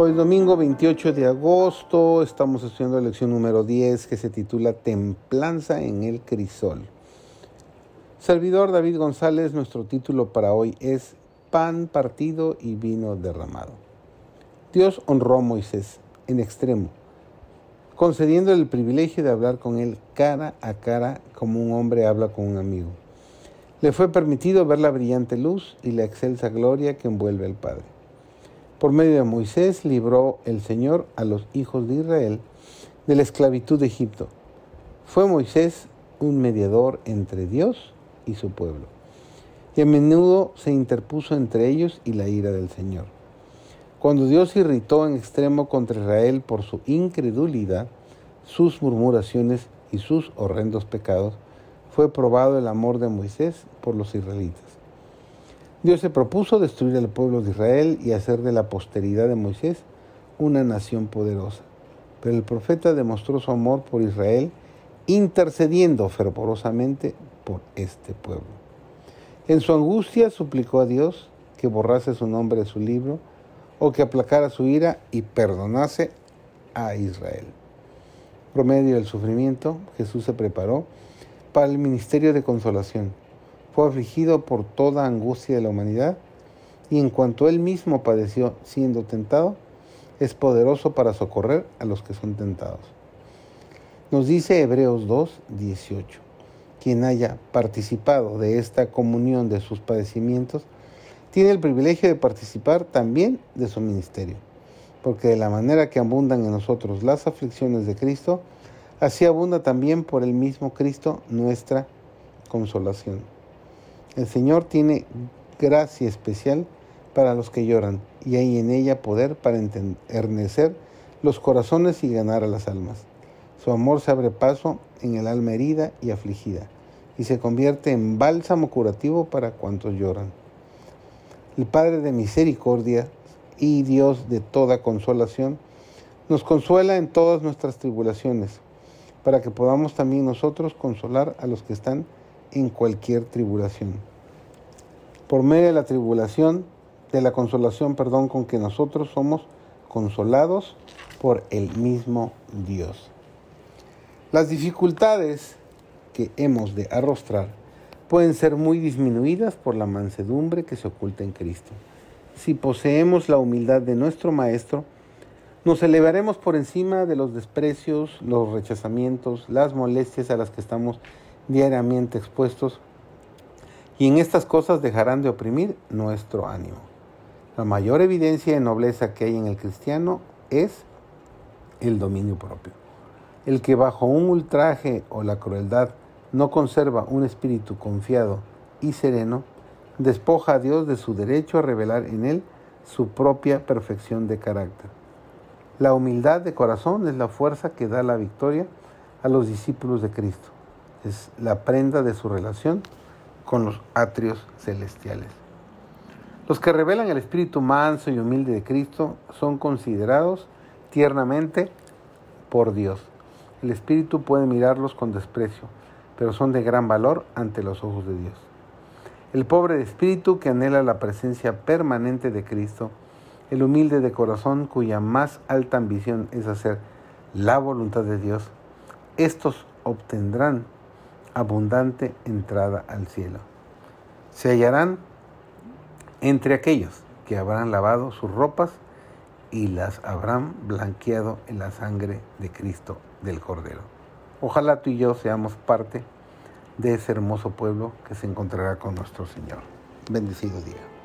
Hoy domingo 28 de agosto estamos estudiando la lección número 10 que se titula Templanza en el crisol. Servidor David González, nuestro título para hoy es Pan partido y vino derramado. Dios honró a Moisés en extremo, concediéndole el privilegio de hablar con él cara a cara como un hombre habla con un amigo. Le fue permitido ver la brillante luz y la excelsa gloria que envuelve al Padre. Por medio de Moisés libró el Señor a los hijos de Israel de la esclavitud de Egipto. Fue Moisés un mediador entre Dios y su pueblo. Y a menudo se interpuso entre ellos y la ira del Señor. Cuando Dios irritó en extremo contra Israel por su incredulidad, sus murmuraciones y sus horrendos pecados, fue probado el amor de Moisés por los israelitas. Dios se propuso destruir al pueblo de Israel y hacer de la posteridad de Moisés una nación poderosa. Pero el profeta demostró su amor por Israel intercediendo fervorosamente por este pueblo. En su angustia suplicó a Dios que borrase su nombre de su libro o que aplacara su ira y perdonase a Israel. Por medio del sufrimiento, Jesús se preparó para el ministerio de consolación fue afligido por toda angustia de la humanidad, y en cuanto él mismo padeció siendo tentado, es poderoso para socorrer a los que son tentados. Nos dice Hebreos 2, 18, quien haya participado de esta comunión de sus padecimientos, tiene el privilegio de participar también de su ministerio, porque de la manera que abundan en nosotros las aflicciones de Cristo, así abunda también por el mismo Cristo nuestra consolación. El Señor tiene gracia especial para los que lloran y hay en ella poder para enternecer los corazones y ganar a las almas. Su amor se abre paso en el alma herida y afligida y se convierte en bálsamo curativo para cuantos lloran. El Padre de misericordia y Dios de toda consolación nos consuela en todas nuestras tribulaciones, para que podamos también nosotros consolar a los que están en cualquier tribulación. Por medio de la tribulación, de la consolación, perdón, con que nosotros somos consolados por el mismo Dios. Las dificultades que hemos de arrostrar pueden ser muy disminuidas por la mansedumbre que se oculta en Cristo. Si poseemos la humildad de nuestro Maestro, nos elevaremos por encima de los desprecios, los rechazamientos, las molestias a las que estamos diariamente expuestos, y en estas cosas dejarán de oprimir nuestro ánimo. La mayor evidencia de nobleza que hay en el cristiano es el dominio propio. El que bajo un ultraje o la crueldad no conserva un espíritu confiado y sereno, despoja a Dios de su derecho a revelar en él su propia perfección de carácter. La humildad de corazón es la fuerza que da la victoria a los discípulos de Cristo es la prenda de su relación con los atrios celestiales. Los que revelan el espíritu manso y humilde de Cristo son considerados tiernamente por Dios. El espíritu puede mirarlos con desprecio, pero son de gran valor ante los ojos de Dios. El pobre de espíritu que anhela la presencia permanente de Cristo, el humilde de corazón cuya más alta ambición es hacer la voluntad de Dios, estos obtendrán abundante entrada al cielo. Se hallarán entre aquellos que habrán lavado sus ropas y las habrán blanqueado en la sangre de Cristo del Cordero. Ojalá tú y yo seamos parte de ese hermoso pueblo que se encontrará con nuestro Señor. Bendecido día.